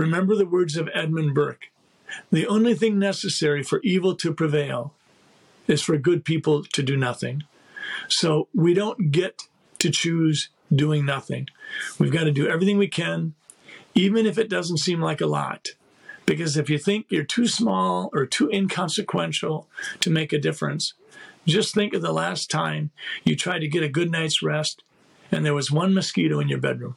Remember the words of Edmund Burke The only thing necessary for evil to prevail is for good people to do nothing. So we don't get to choose doing nothing. We've got to do everything we can, even if it doesn't seem like a lot. Because if you think you're too small or too inconsequential to make a difference, just think of the last time you tried to get a good night's rest and there was one mosquito in your bedroom.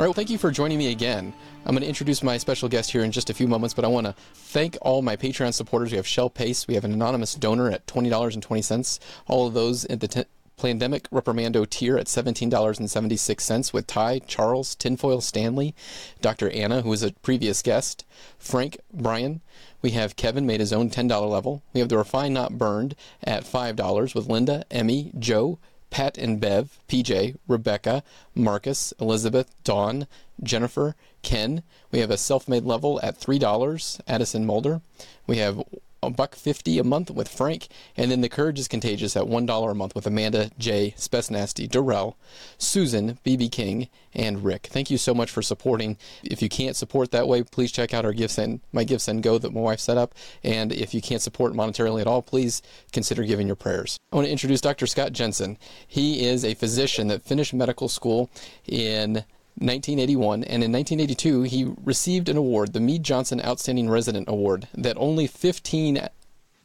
All right, well, thank you for joining me again. I'm going to introduce my special guest here in just a few moments, but I want to thank all my Patreon supporters. We have Shell Pace, we have an anonymous donor at $20.20, all of those at the t- Pandemic Reprimando tier at $17.76 with Ty, Charles, Tinfoil Stanley, Dr. Anna, who was a previous guest, Frank, Brian. We have Kevin made his own $10 level. We have the Refine Not Burned at $5 with Linda, Emmy, Joe, Pat and Bev, PJ, Rebecca, Marcus, Elizabeth, Dawn, Jennifer, Ken. We have a self-made level at $3, Addison Mulder. We have a buck fifty a month with Frank, and then the Courage is Contagious at one dollar a month with Amanda, Jay, Spess Nasty, Darrell, Susan, BB King, and Rick. Thank you so much for supporting. If you can't support that way, please check out our GiveSend, my gifts and Go that my wife set up. And if you can't support monetarily at all, please consider giving your prayers. I want to introduce Dr. Scott Jensen. He is a physician that finished medical school in 1981, and in 1982 he received an award, the Mead Johnson Outstanding Resident Award, that only 15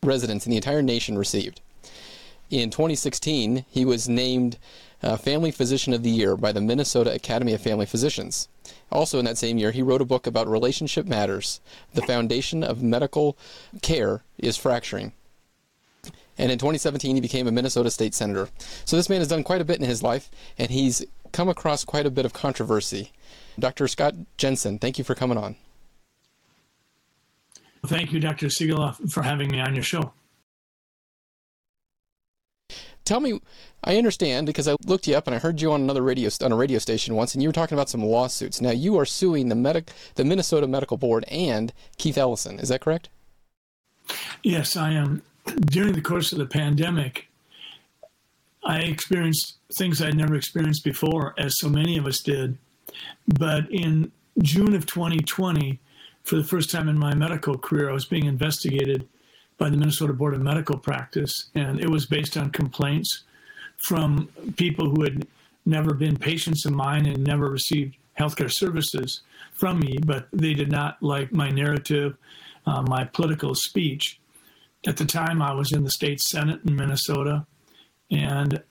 residents in the entire nation received. In 2016, he was named uh, Family Physician of the Year by the Minnesota Academy of Family Physicians. Also, in that same year, he wrote a book about relationship matters. The foundation of medical care is fracturing. And in 2017, he became a Minnesota state senator. So this man has done quite a bit in his life, and he's come across quite a bit of controversy. Dr. Scott Jensen, thank you for coming on. Thank you, Dr. Sigoloff, uh, for having me on your show. Tell me, I understand because I looked you up and I heard you on another radio on a radio station once, and you were talking about some lawsuits. Now you are suing the medic, the Minnesota Medical Board and Keith Ellison. Is that correct? Yes, I am. During the course of the pandemic, I experienced things I'd never experienced before, as so many of us did. But in June of 2020, for the first time in my medical career, I was being investigated by the Minnesota Board of Medical Practice, and it was based on complaints from people who had never been patients of mine and never received healthcare services from me, but they did not like my narrative, uh, my political speech. At the time, I was in the state senate in Minnesota. And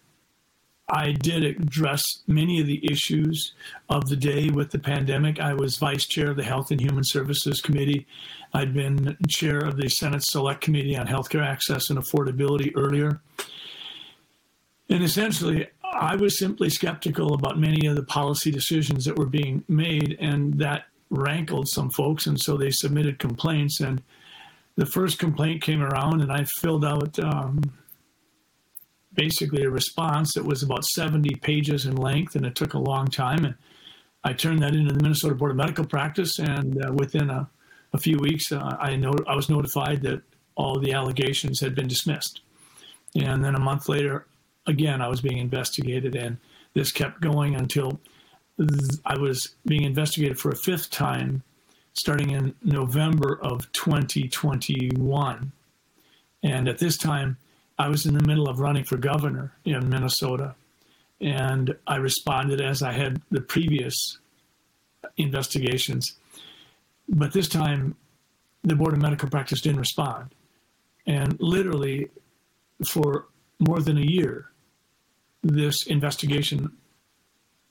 I did address many of the issues of the day with the pandemic. I was vice chair of the Health and Human Services Committee. I'd been chair of the Senate Select Committee on Healthcare Access and Affordability earlier. And essentially, I was simply skeptical about many of the policy decisions that were being made, and that rankled some folks. And so they submitted complaints. And the first complaint came around, and I filled out. Um, basically a response that was about 70 pages in length, and it took a long time. And I turned that into the Minnesota Board of Medical Practice, and uh, within a, a, few weeks, uh, I, I was notified that all the allegations had been dismissed. And then a month later, again, I was being investigated, and this kept going until I was being investigated for a fifth time starting in November of 2021. And at this time, I was in the middle of running for governor in Minnesota, and I responded as I had the previous investigations. But this time, the Board of Medical Practice didn't respond. And literally, for more than a year, this investigation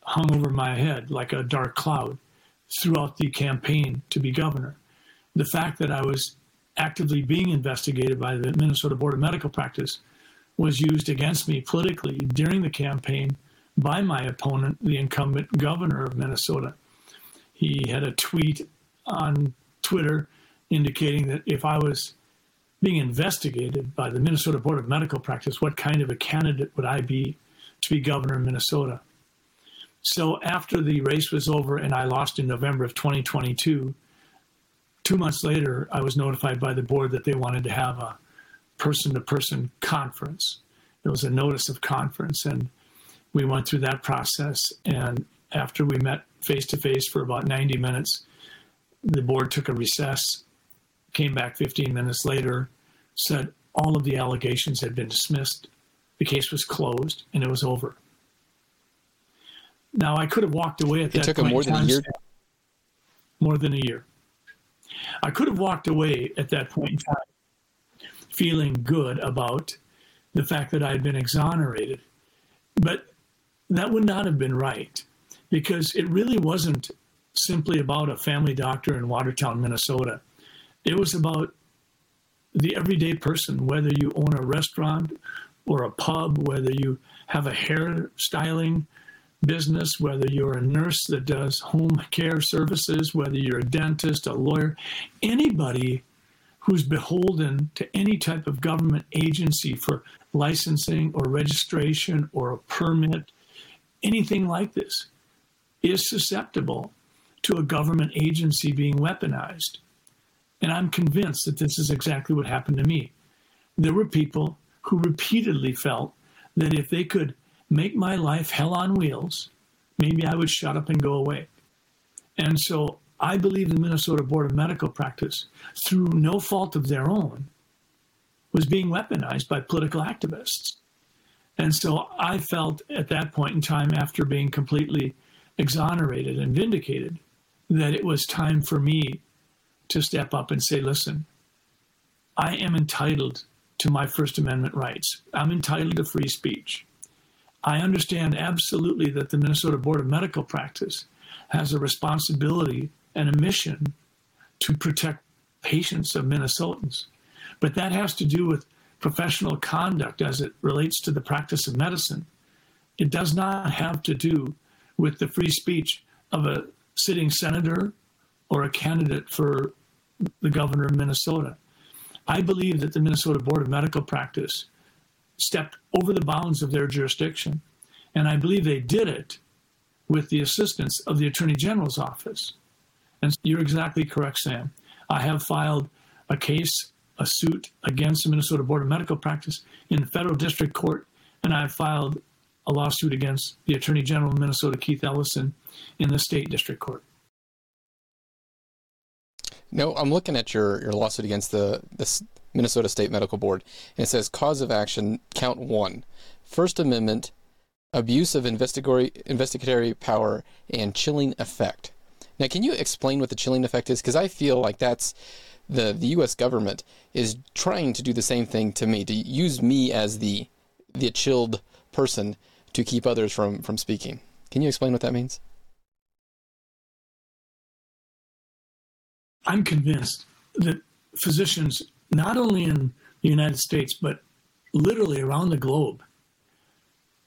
hung over my head like a dark cloud throughout the campaign to be governor. The fact that I was actively being investigated by the Minnesota Board of Medical Practice was used against me politically during the campaign by my opponent, the incumbent governor of Minnesota. He had a tweet on Twitter indicating that if I was being investigated by the Minnesota Board of Medical Practice, what kind of a candidate would I be to be governor of Minnesota? So after the race was over and I lost in November of 2022, two months later, I was notified by the board that they wanted to have a person to person conference. It was a notice of conference, and we went through that process. And after we met face to face for about 90 minutes, the board took a recess, came back 15 minutes later, said all of the allegations had been dismissed, the case was closed, and it was over. Now, I could have walked away at that It took more than a year. More than a year. I could have walked away at that point in time feeling good about the fact that I had been exonerated. But that would not have been right because it really wasn't simply about a family doctor in Watertown, Minnesota. It was about the everyday person, whether you own a restaurant or a pub, whether you have a hair styling business, whether you're a nurse that does home care services, whether you're a dentist, a lawyer, anybody who's beholden to any type of government agency for licensing or registration or a permit, anything like this, is susceptible to a government agency being weaponized. And I'm convinced that this is exactly what happened to me. There were people who repeatedly felt that if they could make my life hell on wheels, maybe I would shut up and go away. And so I believe the Minnesota Board of Medical Practice, through no fault of their own, was being weaponized by political activists. And so I felt at that point in time, after being completely exonerated and vindicated, that it was time for me to step up and say, listen, I am entitled to my First Amendment rights. I'm entitled to free speech. I understand absolutely that the Minnesota Board of Medical Practice has a responsibility and a mission to protect patients of Minnesotans. But that has to do with professional conduct as it relates to the practice of medicine. It does not have to do with the free speech of a sitting senator or a candidate for the governor of Minnesota. I believe that the Minnesota Board of Medical Practice stepped over the bounds of their jurisdiction. And I believe they did it with the assistance of the Attorney General's office. And you're exactly correct, Sam. I have filed a case, a suit against the Minnesota Board of Medical Practice in the federal district court, and I've filed a lawsuit against the Attorney General of Minnesota, Keith Ellison, in the state district court. No, I'm looking at your, your lawsuit against the, the Minnesota State Medical Board, and it says cause of action, count one, First Amendment, abuse of investigatory, investigatory power, and chilling effect. Now, can you explain what the chilling effect is? Because I feel like that's the, the U.S. government is trying to do the same thing to me, to use me as the the chilled person to keep others from, from speaking. Can you explain what that means? I'm convinced that physicians, not only in the United States, but literally around the globe,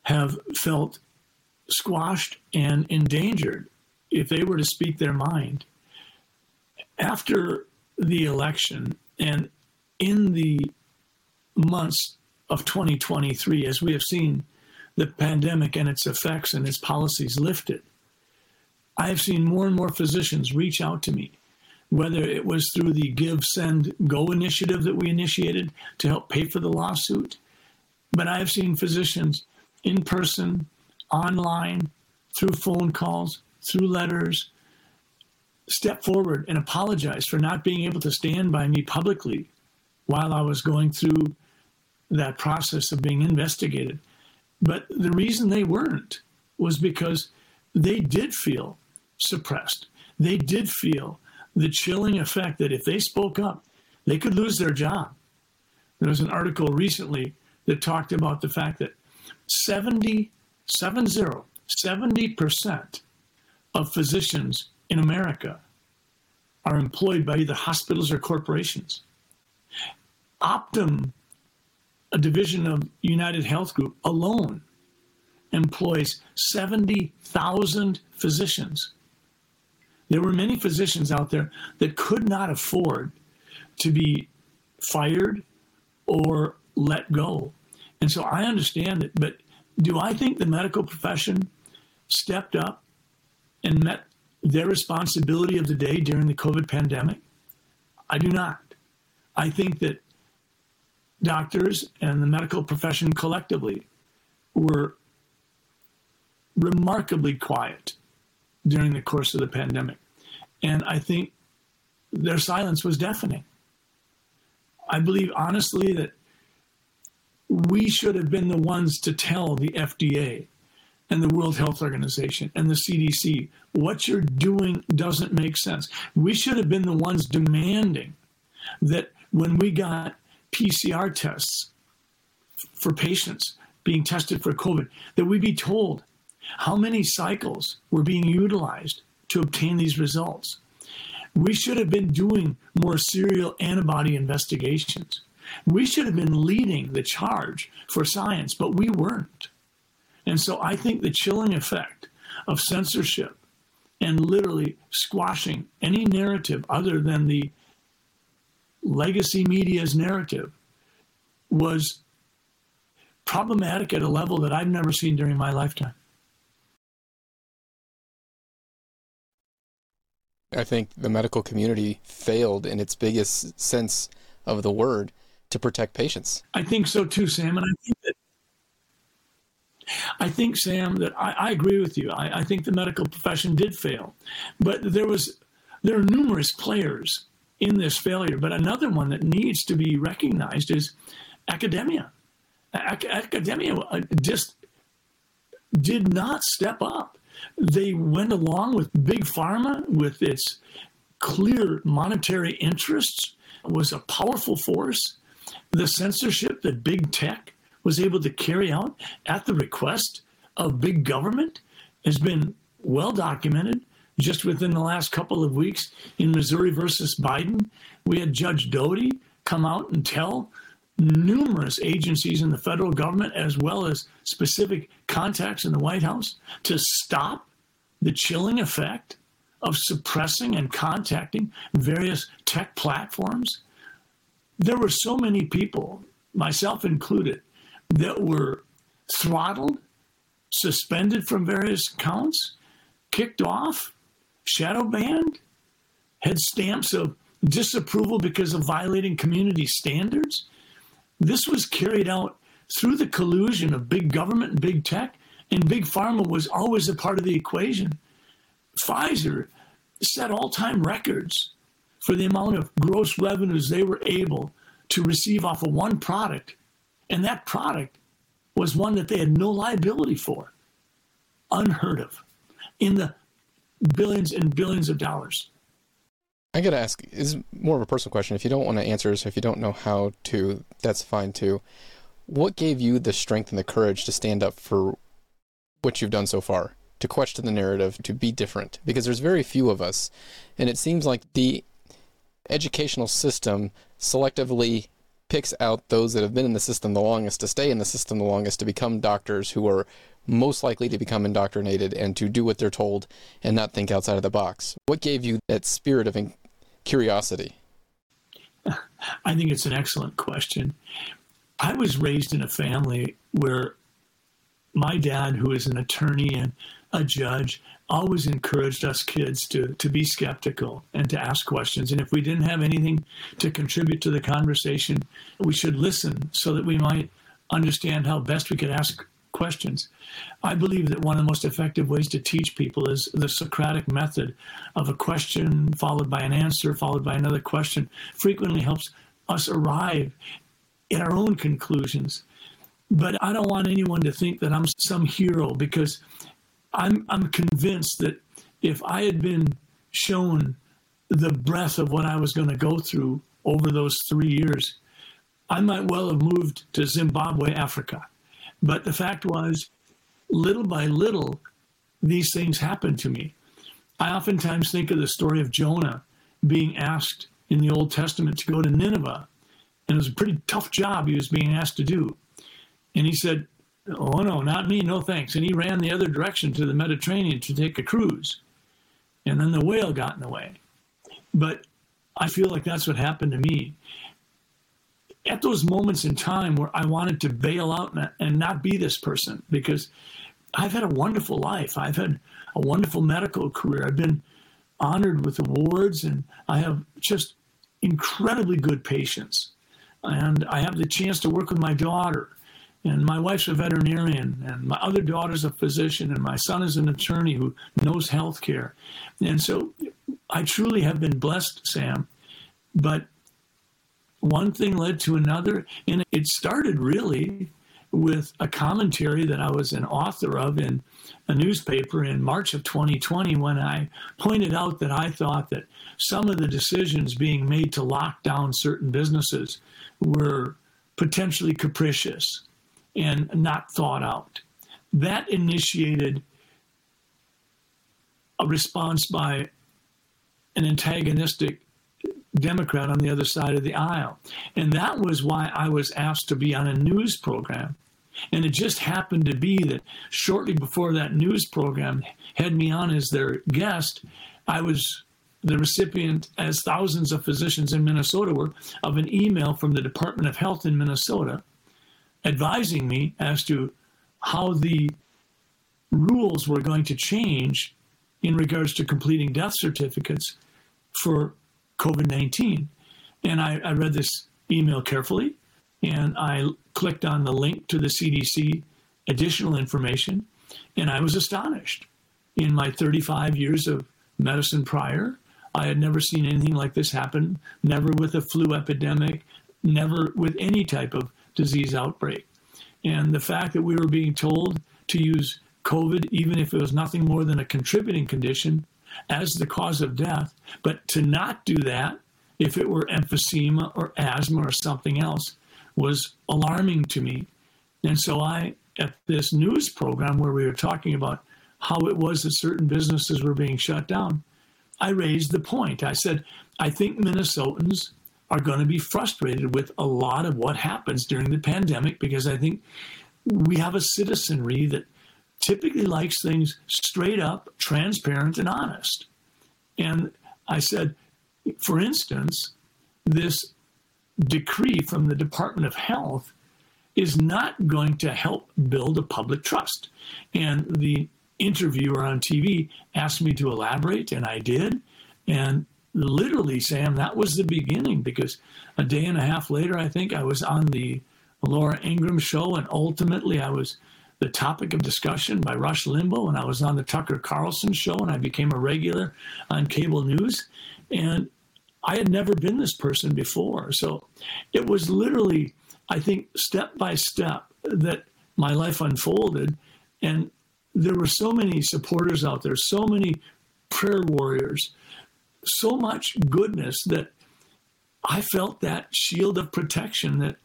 have felt squashed and endangered if they were to speak their mind. After the election and in the months of 2023, as we have seen the pandemic and its effects and its policies lifted, I have seen more and more physicians reach out to me, whether it was through the Give, Send, Go initiative that we initiated to help pay for the lawsuit. But I have seen physicians in person, online, through phone calls, through letters, step forward and apologize for not being able to stand by me publicly while I was going through that process of being investigated. But the reason they weren't was because they did feel suppressed. They did feel the chilling effect that if they spoke up, they could lose their job. There was an article recently that talked about the fact that 70, 70, 70% of physicians in America are employed by either hospitals or corporations. Optum, a division of United Health Group alone, employs 70,000 physicians. There were many physicians out there that could not afford to be fired or let go. And so I understand it, but do I think the medical profession stepped up and met their responsibility of the day during the COVID pandemic? I do not. I think that doctors and the medical profession collectively were remarkably quiet during the course of the pandemic. And I think their silence was deafening. I believe honestly that we should have been the ones to tell the FDA and the World Health Organization and the CDC what you're doing doesn't make sense. We should have been the ones demanding that when we got PCR tests for patients being tested for COVID, that we be told how many cycles were being utilized to obtain these results. We should have been doing more serial antibody investigations. We should have been leading the charge for science, but we weren't. And so I think the chilling effect of censorship and literally squashing any narrative other than the legacy media's narrative was problematic at a level that I've never seen during my lifetime. I think the medical community failed in its biggest sense of the word to protect patients. I think so too, Sam. And I think that I think, Sam, that I, I agree with you. I, I, think the medical profession did fail, but there was there are numerous players in this failure. But another one that needs to be recognized is academia. Ac- academia uh, just did not step up. They went along with big pharma with its clear monetary interests was a powerful force. The censorship that big tech was able to carry out at the request of big government has been well documented. Just within the last couple of weeks in Missouri versus Biden, we had Judge Doughty come out and tell numerous agencies in the federal government, as well as specific contacts in the White House, to stop the chilling effect of suppressing and contacting various tech platforms. There were so many people, myself included, that were throttled, suspended from various accounts, kicked off, shadow banned, had stamps of disapproval because of violating community standards. This was carried out through the collusion of big government and big tech, and big pharma was always a part of the equation. Pfizer set all time records for the amount of gross revenues they were able to receive off of one product and that product was one that they had no liability for. Unheard of in the billions and billions of dollars. I got to ask, is more of a personal question. If you don't want to answer this, if you don't know how to, that's fine too. What gave you the strength and the courage to stand up for what you've done so far, to question the narrative, to be different? Because there's very few of us, and it seems like the educational system selectively picks out those that have been in the system the longest to stay in the system the longest to become doctors who are most likely to become indoctrinated and to do what they're told and not think outside of the box. What gave you that spirit of curiosity? I think it's an excellent question. I was raised in a family where my dad, who is an attorney and a judge, always encouraged us kids to to be skeptical and to ask questions. And if we didn't have anything to contribute to the conversation, we should listen so that we might understand how best we could ask questions. I believe that one of the most effective ways to teach people is the Socratic method of a question followed by an answer, followed by another question, frequently helps us arrive at our own conclusions. But I don't want anyone to think that I'm some hero because I'm, I'm convinced that if I had been shown the breadth of what I was going to go through over those three years, I might well have moved to Zimbabwe, Africa. But the fact was, little by little, these things happened to me. I oftentimes think of the story of Jonah being asked in the Old Testament to go to Nineveh. And it was a pretty tough job he was being asked to do. And he said, Oh, no, not me, no thanks. And he ran the other direction to the Mediterranean to take a cruise. And then the whale got in the way. But I feel like that's what happened to me. At those moments in time where I wanted to bail out and not be this person because I've had a wonderful life. I've had a wonderful medical career. I've been honored with awards and I have just incredibly good patients. And I have the chance to work with my daughter. And my wife's a veterinarian, and my other daughter's a physician, and my son is an attorney who knows healthcare. And so I truly have been blessed, Sam. But one thing led to another, and it started really with a commentary that I was an author of in a newspaper in March of 2020 when I pointed out that I thought that some of the decisions being made to lock down certain businesses were potentially capricious and not thought out. That initiated a response by an antagonistic Democrat on the other side of the aisle. And that was why I was asked to be on a news program. And it just happened to be that shortly before that news program had me on as their guest, I was the recipient, as thousands of physicians in Minnesota were, of an email from the Department of Health in Minnesota advising me as to how the rules were going to change in regards to completing death certificates for COVID 19. And I, I, read this email carefully and I clicked on the link to the CDC additional information and I was astonished. In my 35 years of medicine prior, I had never seen anything like this happen, never with a flu epidemic, never with any type of disease outbreak. And the fact that we were being told to use COVID, even if it was nothing more than a contributing condition, as the cause of death, but to not do that if it were emphysema or asthma or something else was alarming to me. And so I, at this news program where we were talking about how it was that certain businesses were being shut down, I raised the point. I said, I think Minnesotans are going to be frustrated with a lot of what happens during the pandemic because I think we have a citizenry that typically likes things straight up, transparent, and honest. And I said, for instance, this decree from the Department of Health is not going to help build a public trust. And the interviewer on TV asked me to elaborate, and I did. And literally, Sam, that was the beginning because a day and a half later, I think I was on the Laura Ingraham show, and ultimately I was the topic of discussion by Rush Limbaugh, and I was on the Tucker Carlson show, and I became a regular on cable news. And I had never been this person before. So it was literally, I think, step by step that my life unfolded. And there were so many supporters out there, so many prayer warriors, so much goodness that I felt that shield of protection that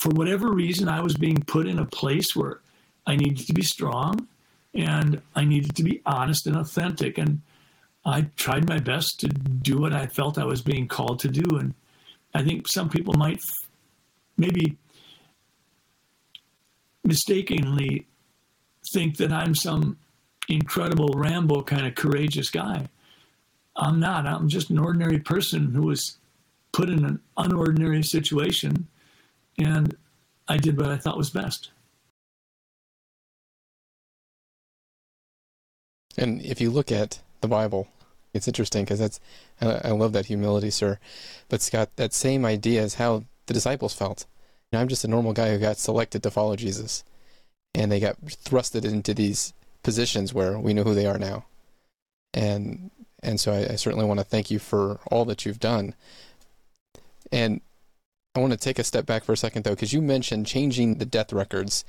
for whatever reason I was being put in a place where I needed to be strong and I needed to be honest and authentic. And I tried my best to do what I felt I was being called to do. And I think some people might maybe mistakenly think that I'm some incredible Rambo kind of courageous guy. I'm not. I'm just an ordinary person who was put in an unordinary situation. And I did what I thought was best. And if you look at the Bible, it's interesting because that's I love that humility, sir. But Scott, that same idea is how the disciples felt. You know, I'm just a normal guy who got selected to follow Jesus, and they got thrusted into these positions where we know who they are now. And and so I, I certainly want to thank you for all that you've done. And I want to take a step back for a second though, because you mentioned changing the death records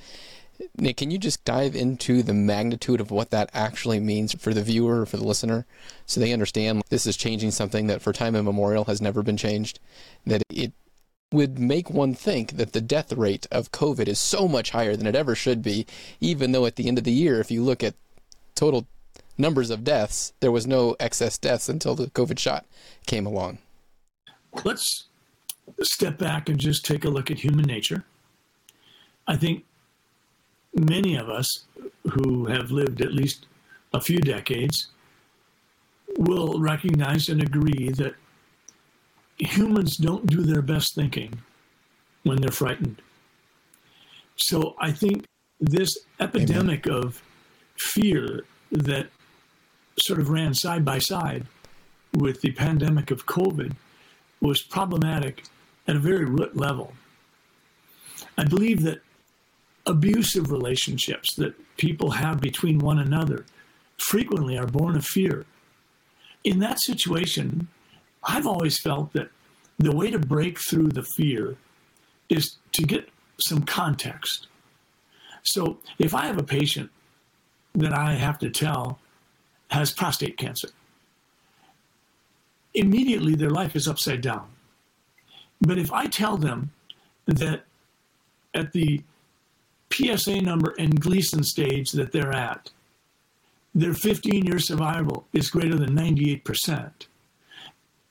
Nick, can you just dive into the magnitude of what that actually means for the viewer or for the listener so they understand this is changing something that for time immemorial has never been changed? That it would make one think that the death rate of COVID is so much higher than it ever should be, even though at the end of the year, if you look at total numbers of deaths, there was no excess deaths until the COVID shot came along. Let's step back and just take a look at human nature. I think many of us who have lived at least a few decades will recognize and agree that humans don't do their best thinking when they're frightened. So I think this epidemic Amen. of fear that sort of ran side by side with the pandemic of COVID was problematic at a very root level. I believe that abusive relationships that people have between one another frequently are born of fear. In that situation, I've always felt that the way to break through the fear is to get some context. So if I have a patient that I have to tell has prostate cancer, immediately their life is upside down. But if I tell them that at the PSA number and Gleason stage that they're at, their 15 year survival is greater than 98%.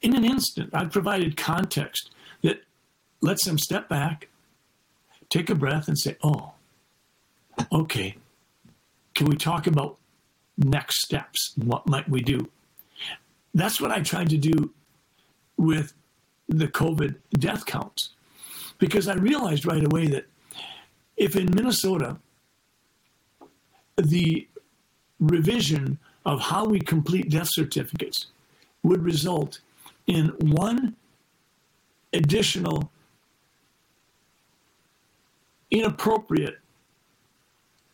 In an instant, I've provided context that lets them step back, take a breath, and say, Oh, okay, can we talk about next steps? What might we do? That's what I tried to do with the COVID death counts because I realized right away that if in Minnesota, the revision of how we complete death certificates would result in one additional inappropriate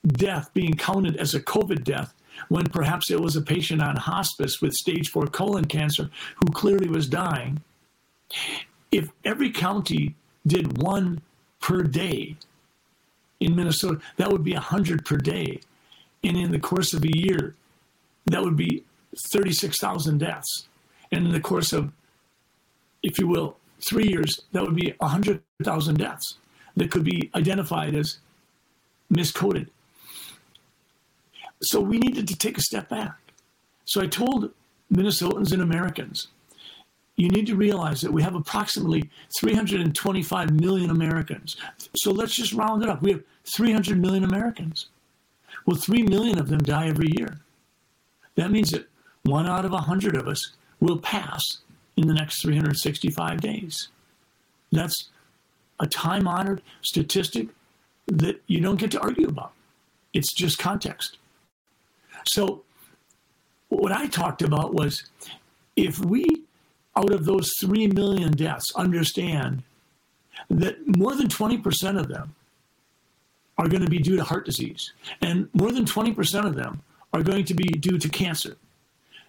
death being counted as a COVID death when perhaps it was a patient on hospice with stage four colon cancer who clearly was dying. If every county did one per day in Minnesota, that would be 100 per day. And in the course of a year, that would be 36,000 deaths. And in the course of, if you will, three years, that would be 100,000 deaths that could be identified as miscoded. So we needed to take a step back. So I told Minnesotans and Americans, you need to realize that we have approximately 325 million Americans. So let's just round it up. We have 300 million Americans. Well, 3 million of them die every year. That means that one out of 100 of us will pass in the next 365 days. That's a time honored statistic that you don't get to argue about. It's just context. So, what I talked about was if we, out of those 3 million deaths, understand that more than 20% of them are going to be due to heart disease, and more than 20% of them are going to be due to cancer.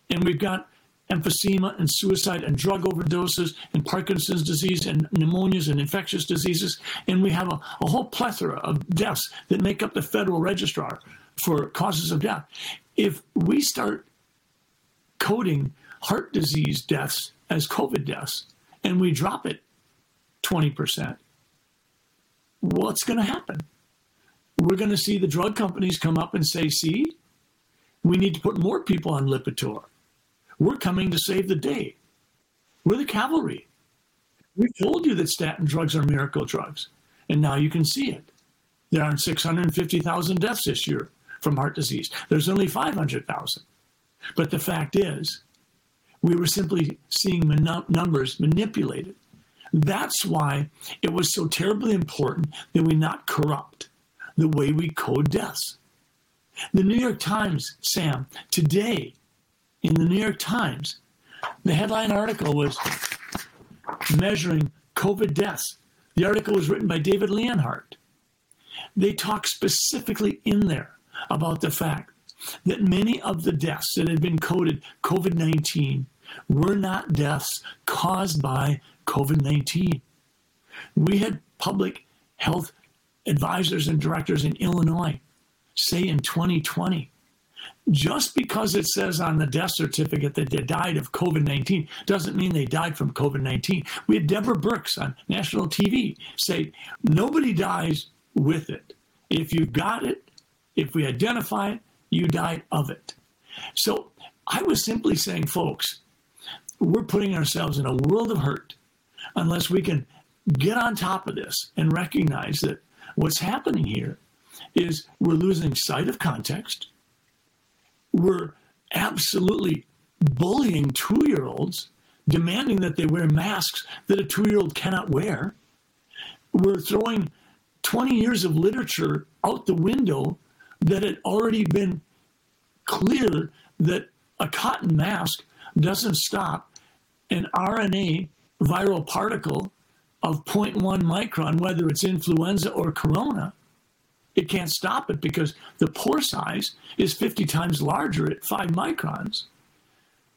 And we've got emphysema and suicide and drug overdoses and Parkinson's disease and pneumonias and infectious diseases. And we have a, a whole plethora of deaths that make up the federal registrar for causes of death. If we start coding heart disease deaths as COVID deaths and we drop it 20%, what's going to happen? We're going to see the drug companies come up and say, see, we need to put more people on Lipitor. We're coming to save the day. We're the cavalry. We told you that statin drugs are miracle drugs, and now you can see it. There aren't 650,000 deaths this year from heart disease. There's only 500,000. But the fact is, we were simply seeing man- numbers manipulated. That's why it was so terribly important that we not corrupt the way we code deaths. The New York Times, Sam, today in the New York Times, the headline article was measuring COVID deaths. The article was written by David Leonhardt. They talk specifically in there about the fact that many of the deaths that had been coded COVID 19 were not deaths caused by COVID 19. We had public health advisors and directors in Illinois say in 2020 just because it says on the death certificate that they died of COVID 19 doesn't mean they died from COVID 19. We had Deborah Birx on national TV say nobody dies with it. If you got it, if we identify it, you died of it. So I was simply saying, folks, we're putting ourselves in a world of hurt unless we can get on top of this and recognize that what's happening here is we're losing sight of context. We're absolutely bullying two year olds demanding that they wear masks that a two year old cannot wear. We're throwing 20 years of literature out the window that had already been clear that a cotton mask doesn't stop an RNA viral particle of 0.1 micron, whether it's influenza or corona. It can't stop it because the pore size is 50 times larger at 5 microns.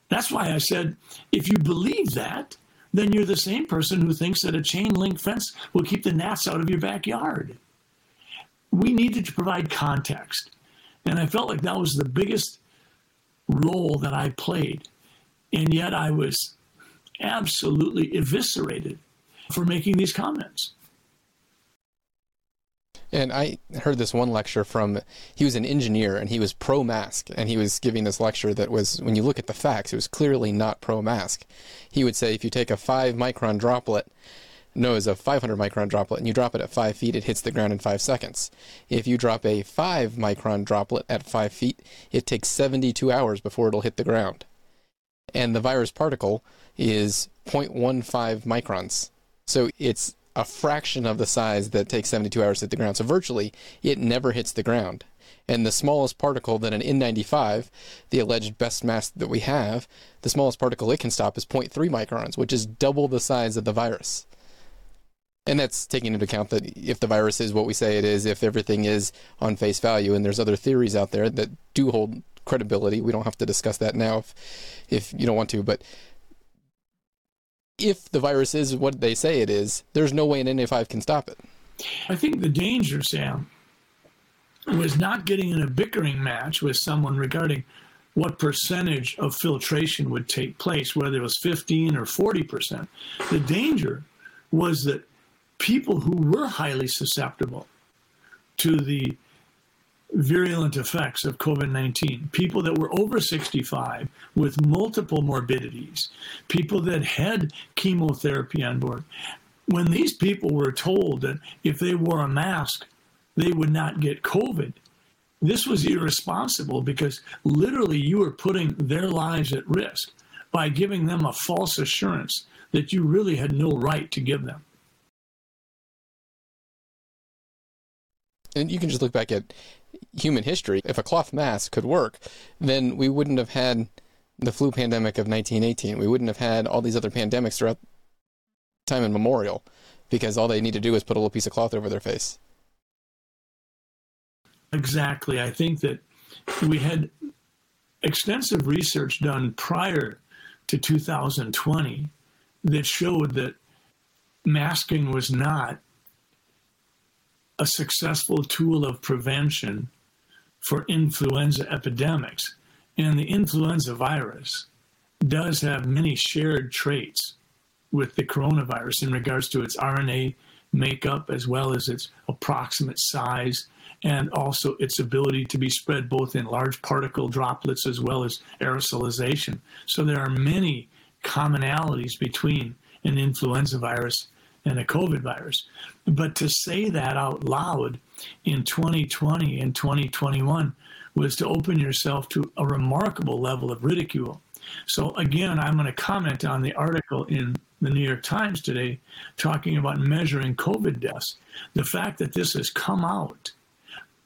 That's why I said if you believe that, then you're the same person who thinks that a chain link fence will keep the gnats out of your backyard. We needed to provide context. And I felt like that was the biggest role that I played. And yet I was absolutely eviscerated for making these comments. And I heard this one lecture from, he was an engineer and he was pro mask. And he was giving this lecture that was, when you look at the facts, it was clearly not pro mask. He would say if you take a five micron droplet, no, it's a 500 micron droplet, and you drop it at five feet, it hits the ground in five seconds. If you drop a five micron droplet at five feet, it takes 72 hours before it'll hit the ground. And the virus particle is 0.15 microns. So it's a fraction of the size that takes 72 hours to hit the ground. So virtually, it never hits the ground. And the smallest particle that an N95, the alleged best mask that we have, the smallest particle it can stop is 0.3 microns, which is double the size of the virus. And that's taking into account that if the virus is what we say it is, if everything is on face value, and there's other theories out there that do hold credibility. We don't have to discuss that now if, if you don't want to, but if the virus is what they say it is, there's no way an N95 can stop it. I think the danger, Sam, was not getting in a bickering match with someone regarding what percentage of filtration would take place, whether it was 15 or 40%. The danger was that people who were highly susceptible to the virulent effects of COVID 19, people that were over 65 with multiple morbidities, people that had chemotherapy on board. When these people were told that if they wore a mask, they would not get COVID, this was irresponsible because literally you were putting their lives at risk by giving them a false assurance that you really had no right to give them. and you can just look back at human history. If a cloth mask could work, then we wouldn't have had the flu pandemic of 1918. We wouldn't have had all these other pandemics throughout time immemorial because all they need to do is put a little piece of cloth over their face. Exactly. I think that we had extensive research done prior to 2020 that showed that masking was not a successful tool of prevention for influenza epidemics. And the influenza virus does have many shared traits with the coronavirus in regards to its RNA makeup as well as its approximate size and also its ability to be spread both in large particle droplets as well as aerosolization. So there are many commonalities between an influenza virus and a COVID virus. But to say that out loud in 2020 and 2021 was to open yourself to a remarkable level of ridicule. So, again, I'm going to comment on the article in the New York Times today talking about measuring COVID deaths. The fact that this has come out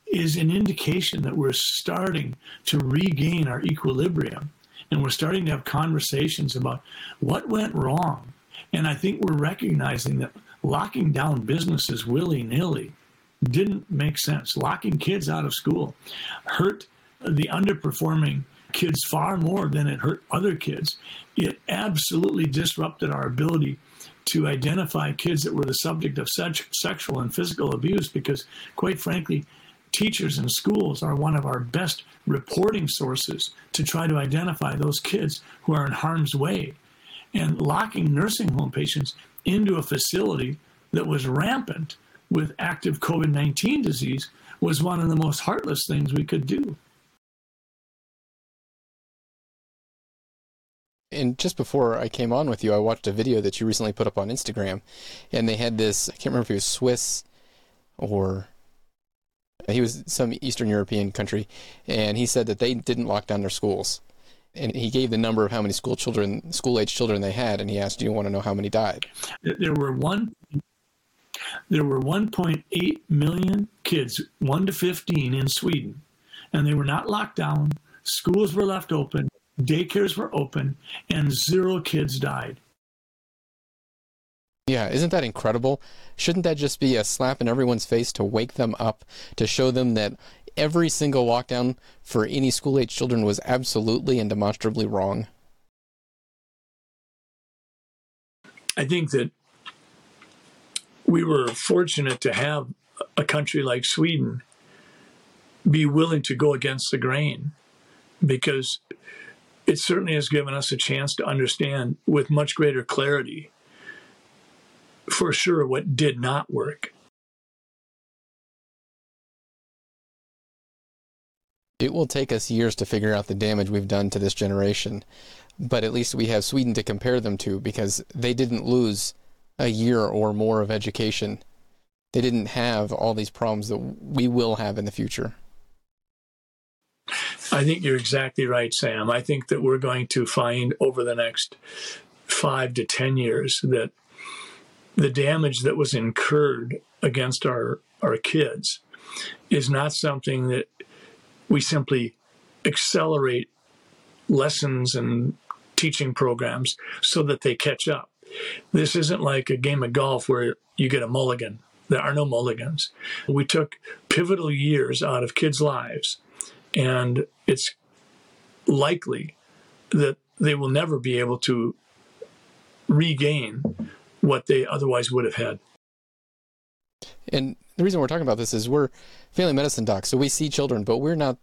is an indication that we're starting to regain our equilibrium and we're starting to have conversations about what went wrong and I think we're recognizing that locking down businesses willy nilly didn't make sense. Locking kids out of school hurt the underperforming kids far more than it hurt other kids. It absolutely disrupted our ability to identify kids that were the subject of such sexual and physical abuse because, quite frankly, teachers and schools are one of our best reporting sources to try to identify those kids who are in harm's way and locking nursing home patients into a facility that was rampant with active COVID 19 disease was one of the most heartless things we could do. And just before I came on with you, I watched a video that you recently put up on Instagram, and they had this I can't remember if he was Swiss or he was some Eastern European country, and he said that they didn't lock down their schools and he gave the number of how many school children, school age children they had, and he asked, "Do you want to know how many died?" There were one. There were 1.8 million kids, 1 to 15, in Sweden, and they were not locked down. Schools were left open, daycares were open, and zero kids died. Yeah, isn't that incredible? Shouldn't that just be a slap in everyone's face to wake them up, to show them that every single lockdown for any school age children was absolutely and demonstrably wrong? I think that we were fortunate to have a country like Sweden be willing to go against the grain because it certainly has given us a chance to understand with much greater clarity for sure what did not work. It will take us years to figure out the damage we've done to this generation, but at least we have Sweden to compare them to because they didn't lose a year or more of education. They didn't have all these problems that we will have in the future. I think you're exactly right, Sam. I think that we're going to find over the next five to 10 years that the damage that was incurred against our, our kids is not something that we simply accelerate lessons and teaching programs so that they catch up. This isn't like a game of golf where you get a mulligan. There are no mulligans. We took pivotal years out of kids' lives, and it's likely that they will never be able to regain what they otherwise would have had. And the reason we're talking about this is we're family medicine docs, so we see children, but we're not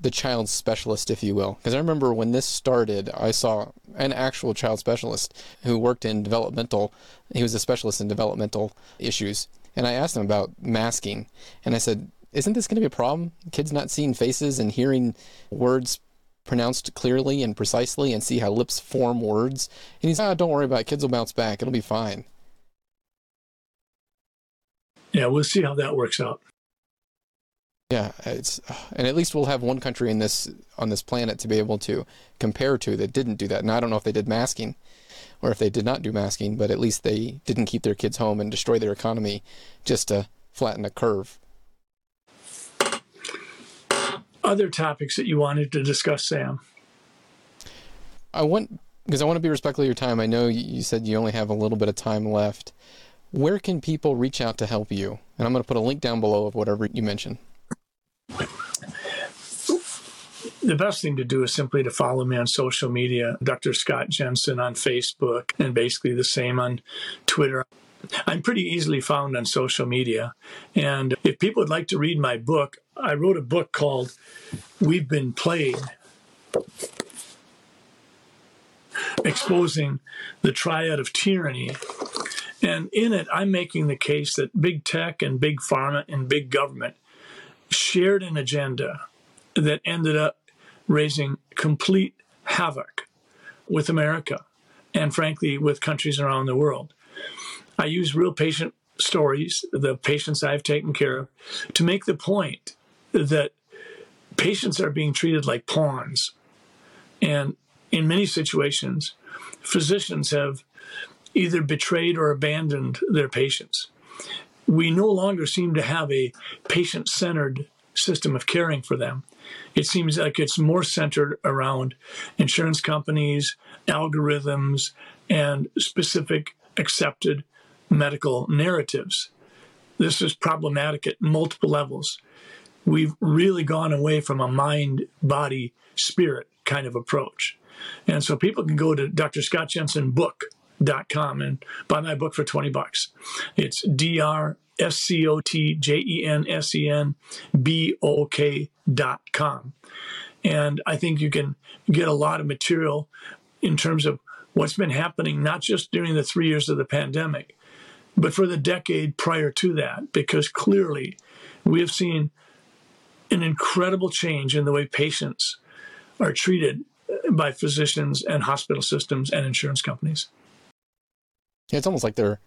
the child specialist, if you will. Because I remember when this started, I saw an actual child specialist who worked in developmental, he was a specialist in developmental issues. And I asked him about masking. And I said, Isn't this going to be a problem? Kids not seeing faces and hearing words pronounced clearly and precisely and see how lips form words. And he's, ah, don't worry about it. Kids will bounce back. It'll be fine. Yeah, we'll see how that works out. Yeah, it's and at least we'll have one country in this on this planet to be able to compare to that didn't do that. And I don't know if they did masking or if they did not do masking, but at least they didn't keep their kids home and destroy their economy just to flatten a curve. Other topics that you wanted to discuss, Sam? I want because I want to be respectful of your time. I know you said you only have a little bit of time left. Where can people reach out to help you? And I'm going to put a link down below of whatever you mentioned the best thing to do is simply to follow me on social media, Dr. Scott Jensen on Facebook, and basically the same on Twitter. I'm pretty easily found on social media. And if people would like to read my book, I wrote a book called We've Been Played Exposing the Triad of Tyranny. And in it, I'm making the case that big tech and big pharma and big government shared an agenda that ended up raising complete havoc with America and, frankly, with countries around the world. I use real patient stories, the patients I've taken care of, to make the point that patients are being treated like pawns. And in many situations, physicians have either betrayed or abandoned their patients. We no longer seem to have a patient centered system of caring for them. It seems like it's more centered around insurance companies, algorithms, and specific accepted medical narratives. This is problematic at multiple levels. We've really gone away from a mind, body, spirit kind of approach. And so people can go to Dr. Scott Jensen book.com and buy my book for 20 bucks. It's dr S C O T J E N S E N B O K dot com. And I think you can get a lot of material in terms of what's been happening, not just during the three years of the pandemic, but for the decade prior to that, because clearly we have seen an incredible change in the way patients are treated by physicians and hospital systems and insurance companies. It's almost like they're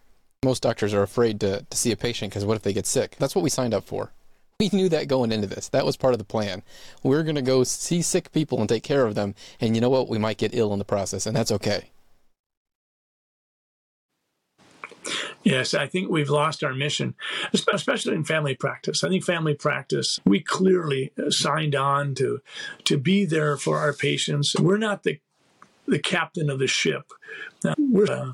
most doctors are afraid to, to see a patient because what if they get sick? That's what we signed up for. We knew that going into this. That was part of the plan. We're going to go see sick people and take care of them. And you know what? We might get ill in the process, and that's okay. Yes, I think we've lost our mission, especially in family practice. I think family practice, we clearly signed on to to be there for our patients. We're not the the captain of the ship. We're uh,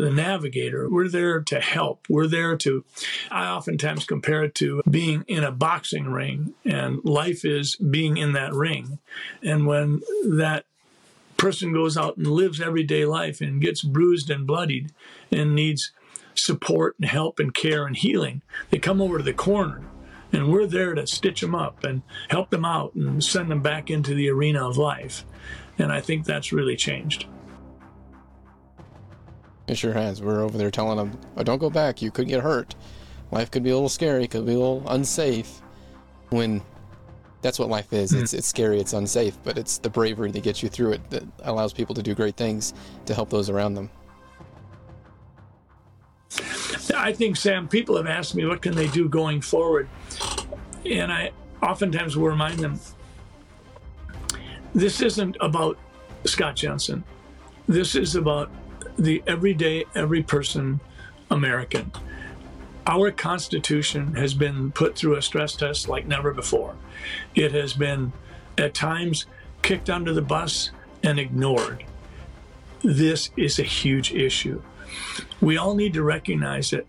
the navigator. We're there to help. We're there to, I oftentimes compare it to being in a boxing ring, and life is being in that ring. And when that person goes out and lives everyday life and gets bruised and bloodied and needs support and help and care and healing. They come over to the corner and we're there to stitch them up and help them out and send them back into the arena of life. And I think that's really changed. It sure has. We're over there telling them, oh, don't go back. You could get hurt. Life could be a little scary, could be a little unsafe. When that's what life is. Mm-hmm. It's it's scary, it's unsafe, but it's the bravery that gets you through it that allows people to do great things to help those around them. I think, Sam, people have asked me what can they do going forward. And I oftentimes will remind them this isn't about Scott Jensen. This is about the everyday, every person American. Our Constitution has been put through a stress test like never before. It has been, at times, kicked under the bus and ignored. This is a huge issue we all need to recognize that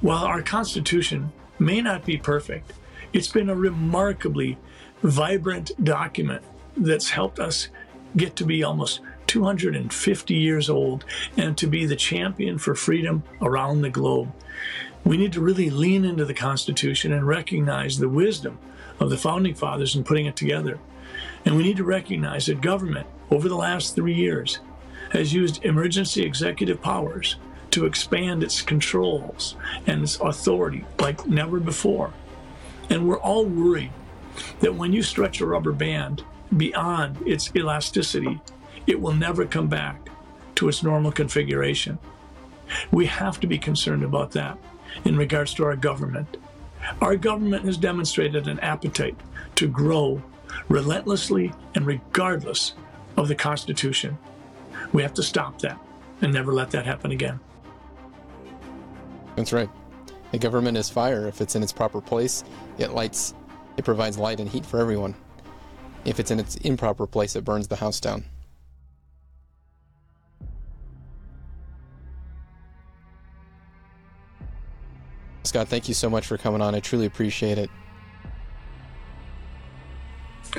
while our Constitution may not be perfect, it's been a remarkably vibrant document that's helped us get to be almost 250 years old and to be the champion for freedom around the globe. We need to really lean into the Constitution and recognize the wisdom of the founding fathers in putting it together. And we need to recognize that government, over the last three years, has used emergency executive powers to expand its controls and its authority like never before. And we're all worried that when you stretch a rubber band beyond its elasticity, it will never come back to its normal configuration. We have to be concerned about that in regards to our government. Our government has demonstrated an appetite to grow relentlessly and regardless of the Constitution. We have to stop that and never let that happen again. That's right. A government is fire. If it's in its proper place, it lights, it provides light and heat for everyone. If it's in its improper place, it burns the house down. Scott, thank you so much for coming on. I truly appreciate it.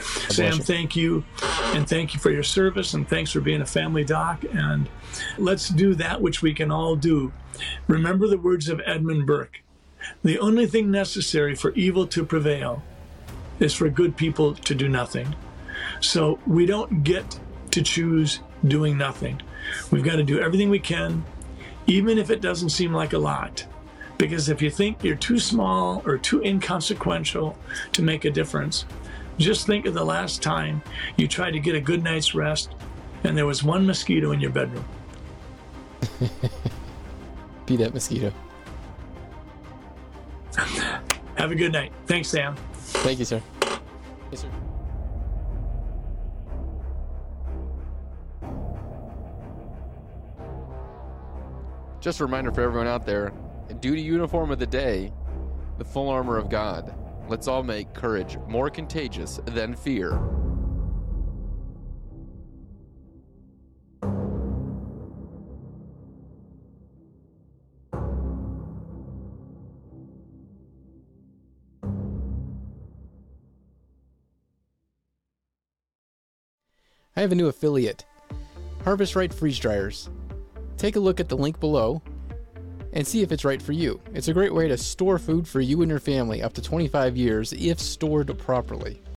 Sam, thank you. And thank you for your service. And thanks for being a family doc. And let's do that which we can all do. Remember the words of Edmund Burke The only thing necessary for evil to prevail is for good people to do nothing. So we don't get to choose doing nothing. We've got to do everything we can, even if it doesn't seem like a lot. Because if you think you're too small or too inconsequential to make a difference, just think of the last time you tried to get a good night's rest and there was one mosquito in your bedroom. Be that mosquito. Have a good night. Thanks, Sam. Thank you, sir. Yes, sir. Just a reminder for everyone out there duty uniform of the day, the full armor of God. Let's all make courage more contagious than fear. I have a new affiliate, Harvest Right Freeze Dryers. Take a look at the link below and see if it's right for you. It's a great way to store food for you and your family up to 25 years if stored properly.